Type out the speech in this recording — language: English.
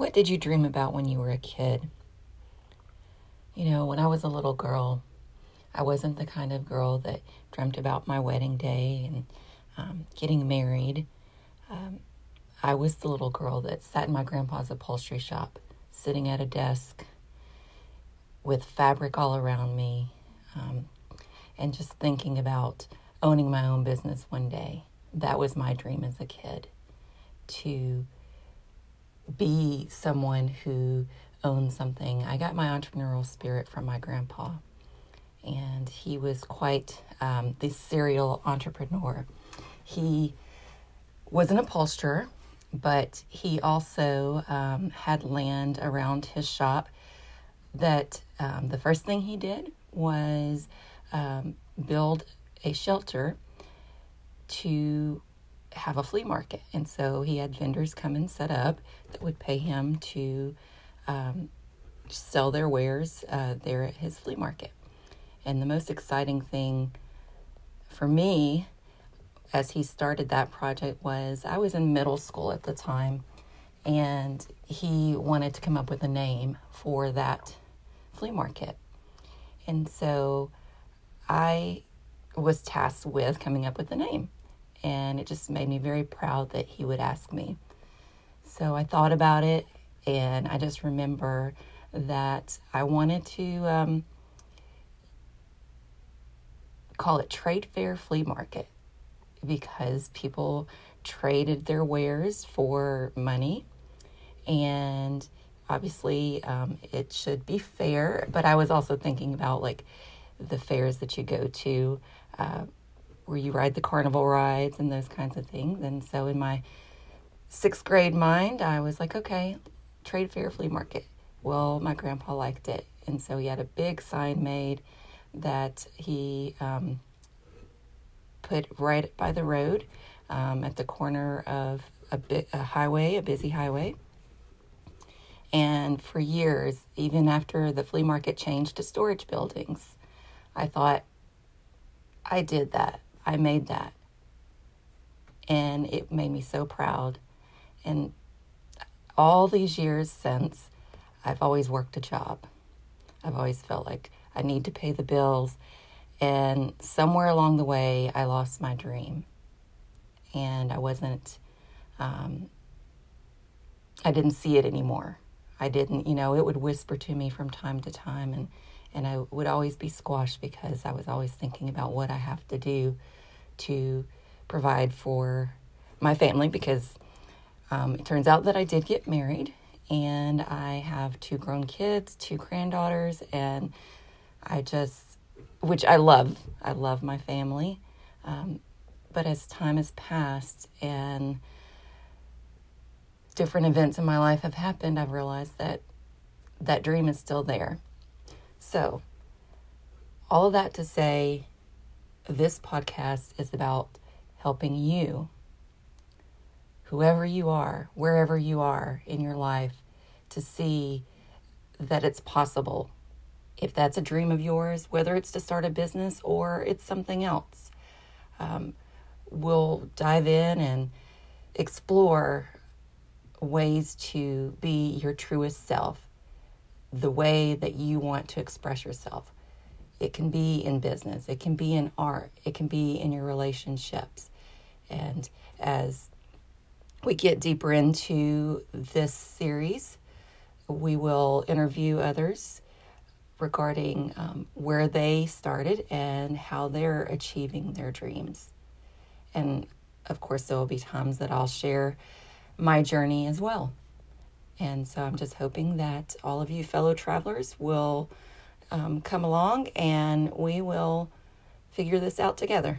what did you dream about when you were a kid? You know, when I was a little girl, I wasn't the kind of girl that dreamt about my wedding day and um, getting married. Um, I was the little girl that sat in my grandpa's upholstery shop, sitting at a desk with fabric all around me, um, and just thinking about owning my own business one day. That was my dream as a kid to be someone who owns something. I got my entrepreneurial spirit from my grandpa, and he was quite um, the serial entrepreneur. He was an upholsterer, but he also um, had land around his shop. That um, the first thing he did was um, build a shelter to have a flea market. And so he had vendors come and set up that would pay him to um, sell their wares uh, there at his flea market. And the most exciting thing for me as he started that project was I was in middle school at the time and he wanted to come up with a name for that flea market. And so I was tasked with coming up with a name and it just made me very proud that he would ask me. So I thought about it, and I just remember that I wanted to um, call it Trade Fair Flea Market because people traded their wares for money, and obviously um, it should be fair. But I was also thinking about like the fairs that you go to. Uh, where you ride the carnival rides and those kinds of things. And so in my sixth grade mind, I was like, okay, trade fair flea market. Well, my grandpa liked it. And so he had a big sign made that he um, put right by the road um, at the corner of a, bit, a highway, a busy highway. And for years, even after the flea market changed to storage buildings, I thought, I did that. I made that. And it made me so proud. And all these years since, I've always worked a job. I've always felt like I need to pay the bills. And somewhere along the way, I lost my dream. And I wasn't, um, I didn't see it anymore. I didn't, you know, it would whisper to me from time to time. And and I would always be squashed because I was always thinking about what I have to do to provide for my family because um, it turns out that I did get married and I have two grown kids, two granddaughters, and I just, which I love, I love my family. Um, but as time has passed and different events in my life have happened, I've realized that that dream is still there. So, all of that to say, this podcast is about helping you, whoever you are, wherever you are in your life, to see that it's possible. If that's a dream of yours, whether it's to start a business or it's something else, um, we'll dive in and explore ways to be your truest self the way that you want to express yourself. It can be in business, it can be in art, it can be in your relationships. And as we get deeper into this series, we will interview others regarding um, where they started and how they're achieving their dreams. And of course, there will be times that I'll share my journey as well. And so I'm just hoping that all of you fellow travelers will um, come along and we will figure this out together.